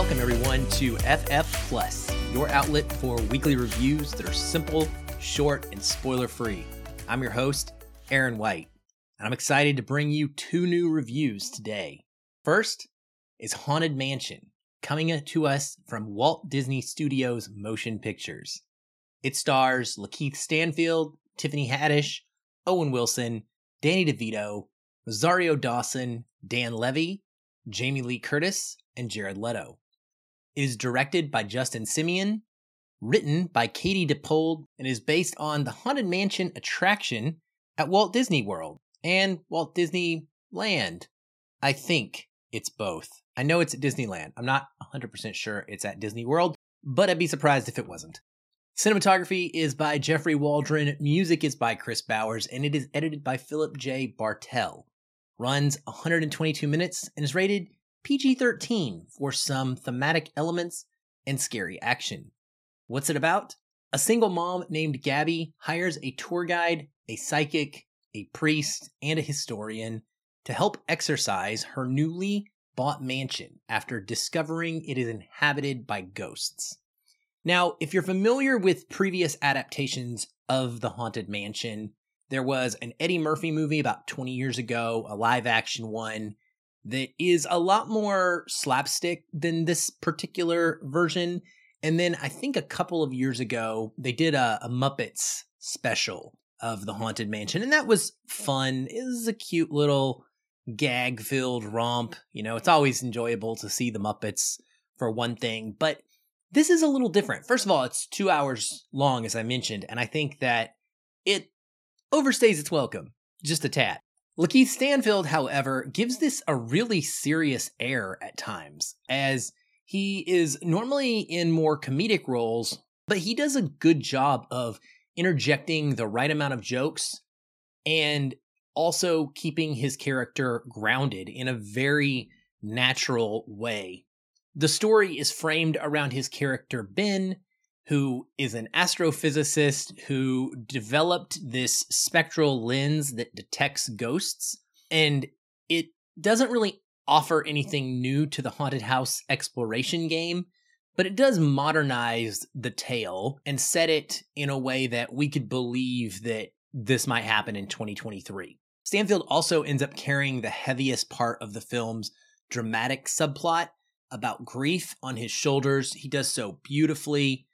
Welcome, everyone, to FF Plus, your outlet for weekly reviews that are simple, short, and spoiler free. I'm your host, Aaron White, and I'm excited to bring you two new reviews today. First is Haunted Mansion, coming to us from Walt Disney Studios Motion Pictures. It stars Lakeith Stanfield, Tiffany Haddish, Owen Wilson, Danny DeVito, Rosario Dawson, Dan Levy, Jamie Lee Curtis, and Jared Leto. Is directed by Justin Simien, written by Katie DePold, and is based on the Haunted Mansion attraction at Walt Disney World and Walt Disney Land. I think it's both. I know it's at Disneyland. I'm not 100% sure it's at Disney World, but I'd be surprised if it wasn't. Cinematography is by Jeffrey Waldron, music is by Kris Bowers, and it is edited by Philip J. Bartell. Runs 122 minutes and is rated PG 13 for some thematic elements and scary action. What's it about? A single mom named Gabby hires a tour guide, a psychic, a priest, and a historian to help exorcise her newly bought mansion after discovering it is inhabited by ghosts. Now, if you're familiar with previous adaptations of The Haunted Mansion, there was an Eddie Murphy movie about 20 years ago, a live action one that is a lot more slapstick than this particular version. And then I think a couple of years ago, they did a, a Muppets special of the Haunted Mansion, and that was fun. It was a cute little gag filled romp. You know, it's always enjoyable to see the Muppets for one thing, but this is a little different. First of all, it's two hours long, as I mentioned, and I think that it overstays its welcome just a tad. Lakeith Stanfield, however, gives this a really serious air at times, as he is normally in more comedic roles, but he does a good job of interjecting the right amount of jokes and also keeping his character grounded in a very natural way. The story is framed around his character Ben, who is an astrophysicist who developed this spectral lens that detects ghosts. And it doesn't really offer anything new to the haunted house exploration game, but it does modernize the tale and set it in a way that we could believe that this might happen in 2023. Stanfield also ends up carrying the heaviest part of the film's dramatic subplot about grief on his shoulders. He does so beautifully.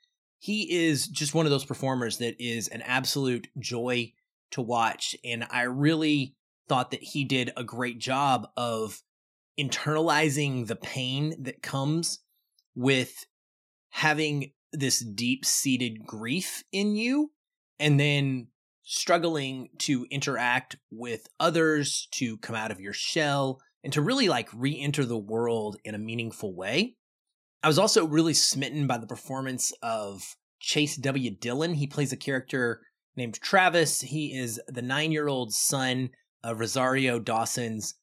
He is just one of those performers that is an absolute joy to watch. And I really thought that he did a great job of internalizing the pain that comes with having this deep seated grief in you and then struggling to interact with others, to come out of your shell, and to really like re enter the world in a meaningful way. I was also really smitten by the performance of Chase W. Dillon. He plays a character named Travis. He is the nine year old son of Rosario Dawson's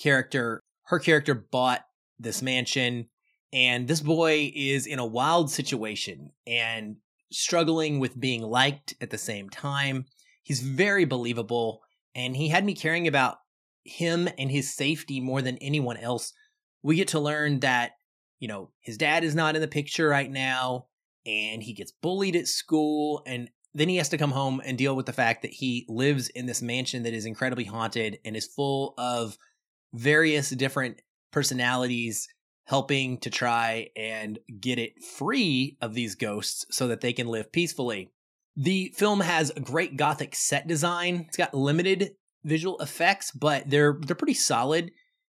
character. Her character bought this mansion, and this boy is in a wild situation and struggling with being liked at the same time. He's very believable, and he had me caring about him and his safety more than anyone else. We get to learn that, you know, his dad is not in the picture right now, and he gets bullied at school, and then he has to come home and deal with the fact that he lives in this mansion that is incredibly haunted and is full of various different personalities helping to try and get it free of these ghosts so that they can live peacefully. The film has a great gothic set design. It's got limited visual effects, but they're they're pretty solid.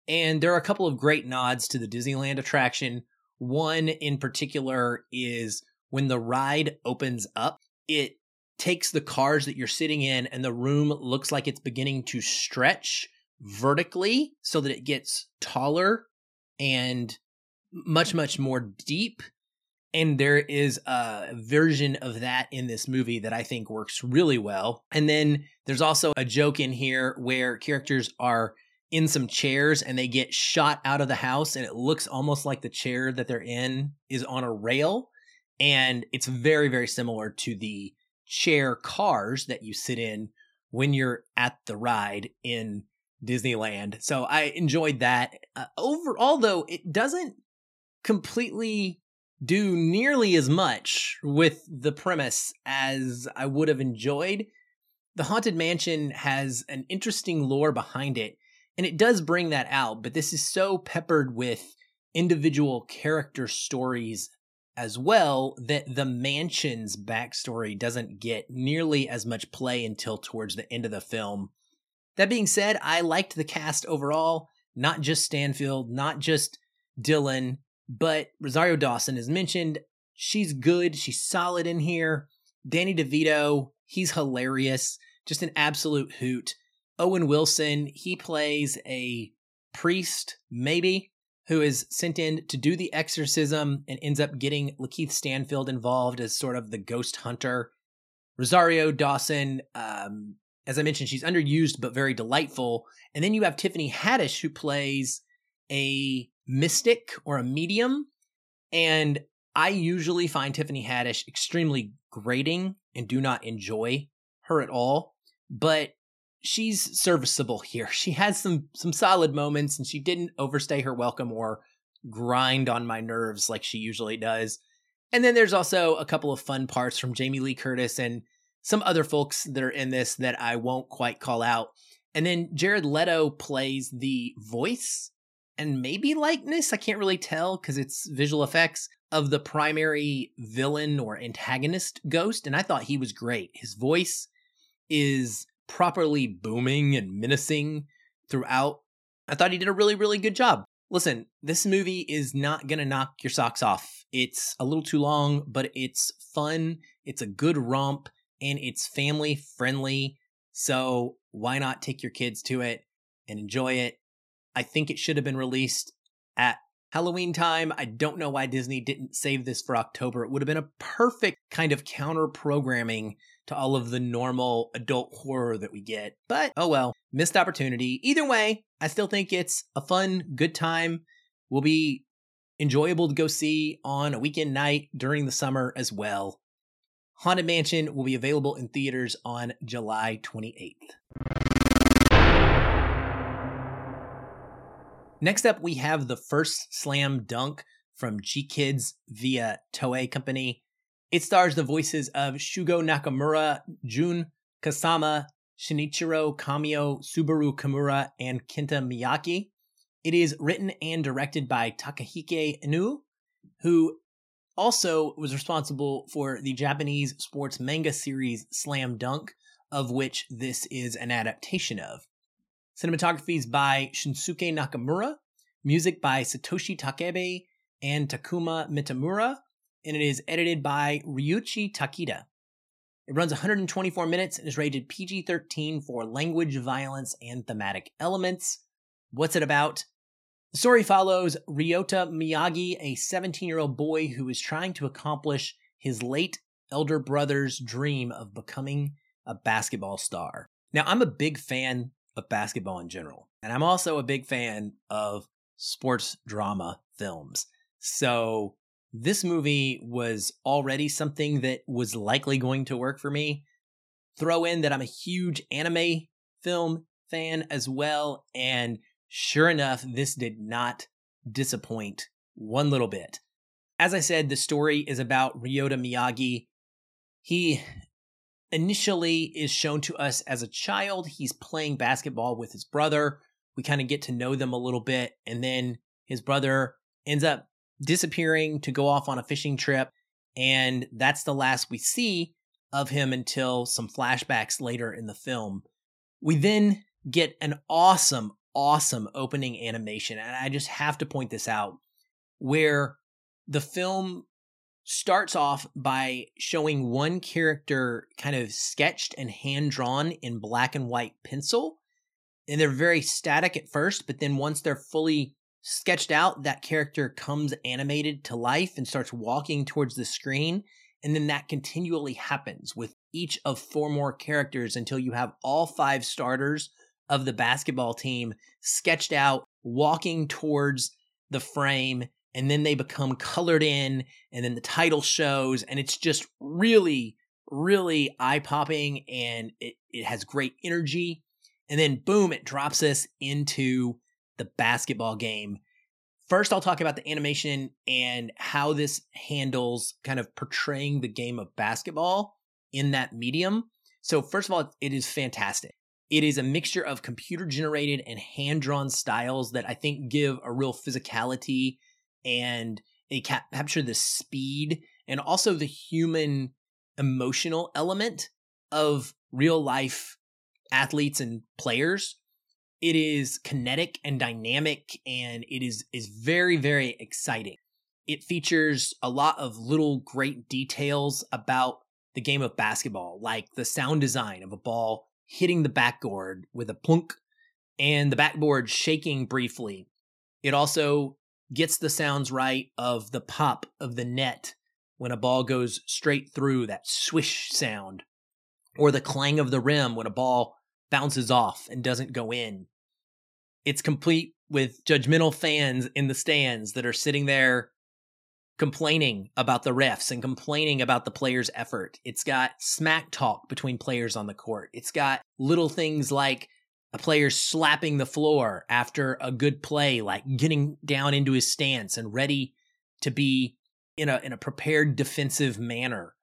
And there are a couple of great nods to the Disneyland attraction. One in particular is when the ride opens up, it takes the cars that you're sitting in and the room looks like it's beginning to stretch vertically so that it gets taller and much much more deep and there is a version of that in this movie that I think works really well. And then there's also a joke in here where characters are in some chairs and they get shot out of the house and it looks almost like the chair that they're in is on a rail and it's very very similar to the chair cars that you sit in when you're at the ride in Disneyland. So I enjoyed that. Uh, over although it doesn't completely do nearly as much with the premise as I would have enjoyed. The Haunted Mansion has an interesting lore behind it, and it does bring that out, but this is so peppered with individual character stories as well that the mansion's backstory doesn't get nearly as much play until towards the end of the film. That being said, I liked the cast overall, not just Stanfield, not just Dillon, but Rosario Dawson is mentioned. She's good, she's solid in here. Danny DeVito, he's hilarious, just an absolute hoot. Owen Wilson, he plays a priest, maybe, who is sent in to do the exorcism and ends up getting Lakeith Stanfield involved as sort of the ghost hunter. Rosario Dawson, um, as I mentioned, she's underused but very delightful. And then you have Tiffany Haddish, who plays a mystic or a medium. And I usually find Tiffany Haddish extremely grating and do not enjoy her at all. But she's serviceable here. She has some some solid moments and she didn't overstay her welcome or grind on my nerves like she usually does. And then there's also a couple of fun parts from Jamie Lee Curtis and some other folks that are in this that I won't quite call out. And then Jared Leto plays the voice and maybe likeness, I can't really tell because it's visual effects of the primary villain or antagonist ghost. And I thought he was great. His voice is properly booming and menacing throughout. I thought he did a really, really good job. Listen, this movie is not going to knock your socks off. It's a little too long, but it's fun. It's a good romp and it's family friendly. So why not take your kids to it and enjoy it? I think it should have been released at Halloween time. I don't know why Disney didn't save this for October. It would have been a perfect kind of counter programming to all of the normal adult horror that we get. But oh well, missed opportunity. Either way, I still think it's a fun, good time. Will be enjoyable to go see on a weekend night during the summer as well. Haunted Mansion will be available in theaters on July 28th. Next up, we have the first slam dunk from GKIDS via Toei Company. It stars the voices of Shugo Nakamura, Jun Kasama, Shinichiro Kamio, Subaru Kimura, and Kenta Miyake. It is written and directed by Takehiko Inoue, who also was responsible for the Japanese sports manga series Slam Dunk, of which this is an adaptation of. Cinematography is by Shinsuke Nakamura, music by Satoshi Takebe and Takuma Mitamura, and it is edited by Ryuichi Takeda. It runs 124 minutes and is rated PG 13 for language, violence, and thematic elements. What's it about? The story follows Ryota Miyagi, a 17 year old boy who is trying to accomplish his late elder brother's dream of becoming a basketball star. Now, I'm a big fan of basketball in general, and I'm also a big fan of sports drama films. So, this movie was already something that was likely going to work for me. Throw in that I'm a huge anime film fan as well, and Sure enough, this did not disappoint one little bit. As I said, the story is about Ryota Miyagi. He initially is shown to us as a child. He's playing basketball with his brother. We kind of get to know them a little bit, and then his brother ends up disappearing to go off on a fishing trip. And that's the last we see of him until some flashbacks later in the film. We then get an awesome, awesome opening animation. And I just have to point this out where the film starts off by showing one character kind of sketched and hand drawn in black and white pencil. And they're very static at first, but then once they're fully sketched out, that character comes animated to life and starts walking towards the screen. And then that continually happens with each of four more characters until you have all five starters of the basketball team sketched out, walking towards the frame, and then they become colored in, and then the title shows, and it's just really, really eye popping, and it, it has great energy. And then, boom, it drops us into the basketball game. First, I'll talk about the animation and how this handles kind of portraying the game of basketball in that medium. So, first of all, it is fantastic. It is a mixture of computer generated and hand drawn styles that I think give a real physicality and it cap- capture the speed and also the human emotional element of real life athletes and players. It is kinetic and dynamic and it is is very very exciting. It features a lot of little great details about the game of basketball like the sound design of a ball hitting the backboard with a plunk and the backboard shaking briefly. It also gets the sounds right of the pop of the net when a ball goes straight through that swish sound or the clang of the rim when a ball bounces off and doesn't go in. It's complete with judgmental fans in the stands that are sitting there complaining about the refs and complaining about the players' effort. It's got smack talk between players on the court. It's got little things like a player slapping the floor after a good play, like getting down into his stance and ready to be in a in a prepared defensive manner.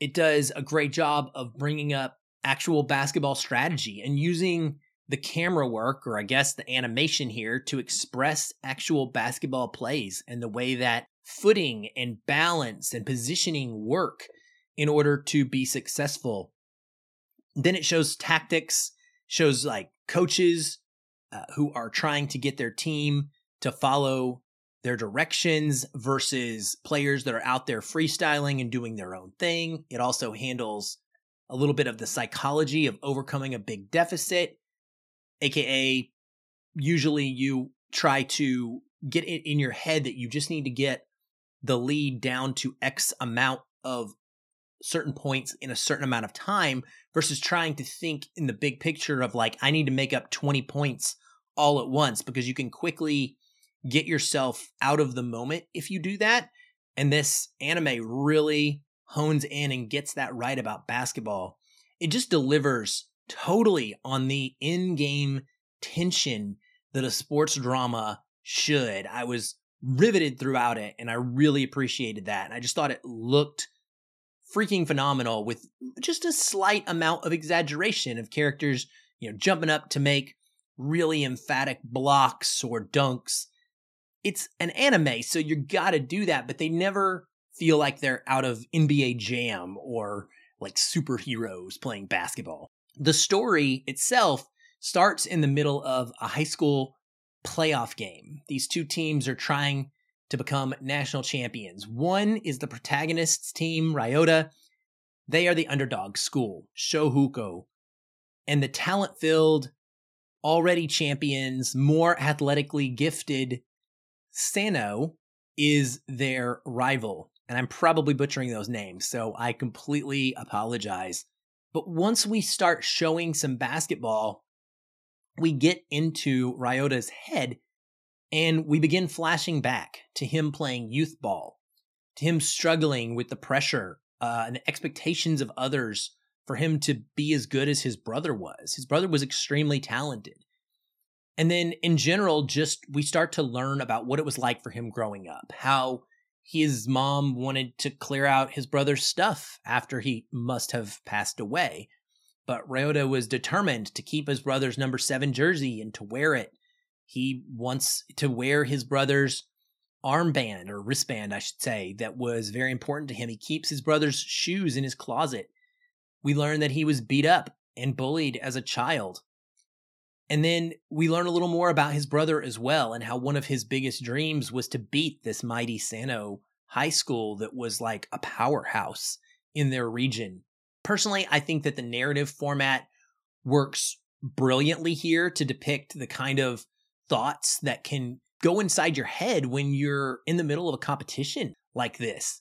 It does a great job of bringing up actual basketball strategy and using the camera work or I guess the animation here to express actual basketball plays and the way that footing and balance and positioning work in order to be successful. Then it shows tactics, shows like coaches uh, who are trying to get their team to follow their directions versus players that are out there freestyling and doing their own thing. It also handles a little bit of the psychology of overcoming a big deficit, aka usually you try to get it in your head that you just need to get the lead down to X amount of certain points in a certain amount of time versus trying to think in the big picture of like, I need to make up 20 points all at once because you can quickly get yourself out of the moment if you do that. And this anime really hones in and gets that right about basketball. It just delivers totally on the in game tension that a sports drama should. I was riveted throughout it and I really appreciated that. And I just thought it looked freaking phenomenal with just a slight amount of exaggeration of characters, you know, jumping up to make really emphatic blocks or dunks. It's an anime, so you got to do that, but they never feel like they're out of NBA Jam or like superheroes playing basketball. The story itself starts in the middle of a high school playoff game. These two teams are trying to become national champions. One is the protagonist's team, Ryota. They are the underdog school, Shohoku. And the talent filled, already champions, more athletically gifted Sannoh is their rival and I'm probably butchering those names, so I completely apologize. But once we start showing some basketball, we get into Ryota's head and we begin flashing back to him playing youth ball, to him struggling with the pressure uh, and the expectations of others for him to be as good as his brother was. His brother was extremely talented. And then in general, just we start to learn about what it was like for him growing up, how his mom wanted to clear out his brother's stuff after he must have passed away. But Ryota was determined to keep his brother's number seven jersey and to wear it. He wants to wear his brother's armband or wristband, I should say, that was very important to him. He keeps his brother's shoes in his closet. We learn that he was beat up and bullied as a child. And then we learn a little more about his brother as well and how one of his biggest dreams was to beat this mighty Sannoh high school that was like a powerhouse in their region. Personally, I think that the narrative format works brilliantly here to depict the kind of thoughts that can go inside your head when you're in the middle of a competition like this.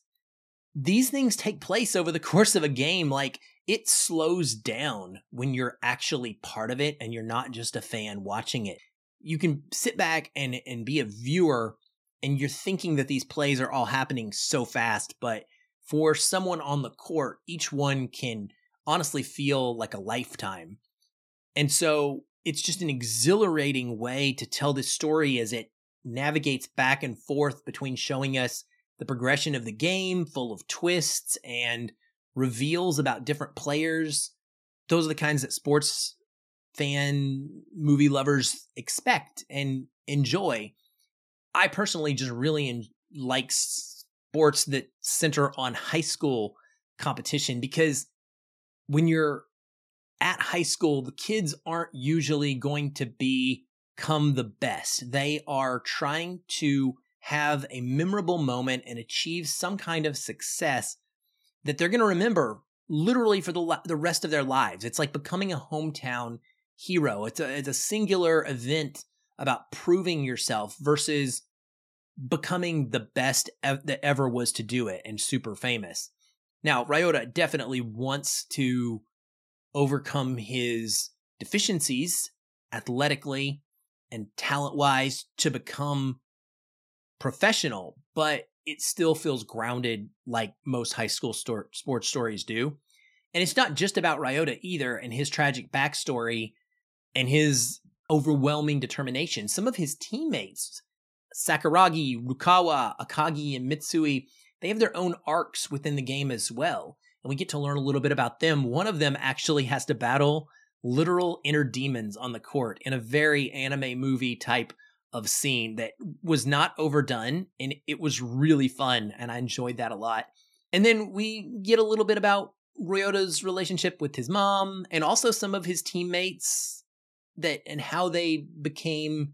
These things take place over the course of a game. Like it slows down when you're actually part of it and you're not just a fan watching it. You can sit back and, and be a viewer and you're thinking that these plays are all happening so fast, but for someone on the court, each one can honestly feel like a lifetime. And so it's just an exhilarating way to tell this story as it navigates back and forth between showing us the progression of the game, full of twists and reveals about different players. Those are the kinds that sports fan movie lovers expect and enjoy. I personally just really en- like sports that center on high school competition because when you're at high school, the kids aren't usually going to become the best. They are trying to have a memorable moment and achieve some kind of success that they're going to remember literally for the the rest of their lives. It's like becoming a hometown hero. It's a it's a singular event about proving yourself versus becoming the best ev- that ever was to do it and super famous. Now, Ryota definitely wants to overcome his deficiencies athletically and talent wise to become professional, but it still feels grounded like most high school sto- sports stories do. And it's not just about Ryota either and his tragic backstory and his overwhelming determination. Some of his teammates, Sakuragi, Rukawa, Akagi, and Mitsui, they have their own arcs within the game as well. And we get to learn a little bit about them. One of them actually has to battle literal inner demons on the court in a very anime movie type of scene that was not overdone and it was really fun and I enjoyed that a lot. And then we get a little bit about Ryota's relationship with his mom and also some of his teammates that and how they became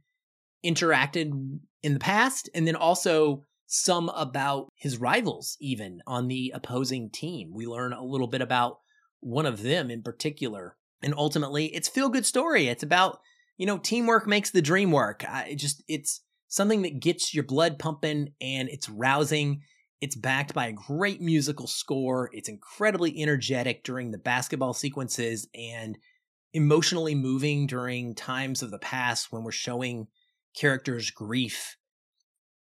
interacted in the past and then also some about his rivals even on the opposing team. We learn a little bit about one of them in particular. And ultimately, it's feel good story. It's about, you know, teamwork makes the dream work. I, it just it's something that gets your blood pumping and it's rousing. It's backed by a great musical score. It's incredibly energetic during the basketball sequences and emotionally moving during times of the past when we're showing characters' grief.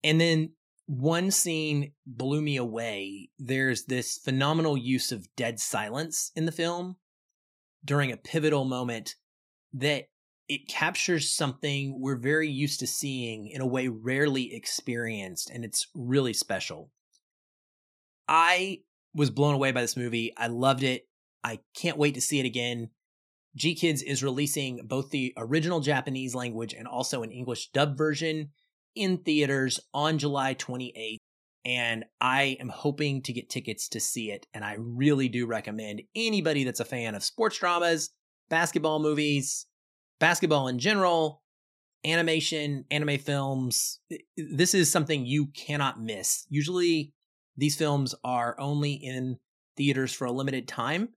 And then one scene blew me away. There's this phenomenal use of dead silence in the film during a pivotal moment that it captures something we're very used to seeing in a way rarely experienced, and it's really special. I was blown away by this movie. I loved it. I can't wait to see it again. GKIDS is releasing both the original Japanese language and also an English dub version in theaters on July 28th. And I am hoping to get tickets to see it. And I really do recommend anybody that's a fan of sports dramas, basketball movies, basketball in general, animation, anime films. This is something you cannot miss. Usually, these films are only in theaters for a limited time.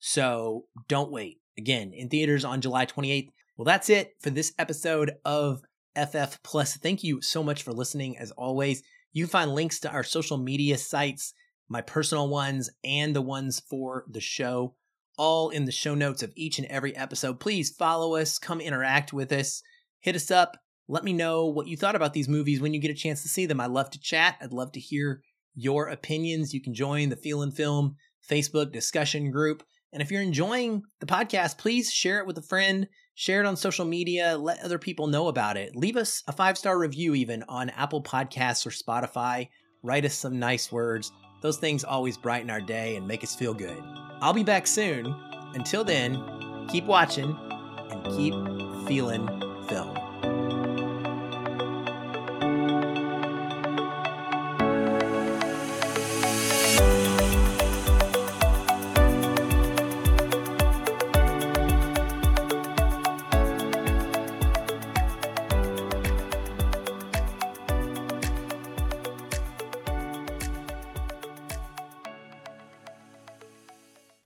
So don't wait. Again, in theaters on July 28th. Well, that's it for this episode of FF Plus. Thank you so much for listening. As always, you can find links to our social media sites, my personal ones, and the ones for the show, all in the show notes of each and every episode. Please follow us, come interact with us, hit us up. Let me know what you thought about these movies when you get a chance to see them. I love to chat. I'd love to hear your opinions. You can join the Feelin' Film Facebook discussion group. And if you're enjoying the podcast, please share it with a friend share it on social media, let other people know about it. Leave us a five star review, even on Apple Podcasts or Spotify. Write us some nice words. Those things always brighten our day and make us feel good. I'll be back soon. Until then, keep watching and keep feeling film.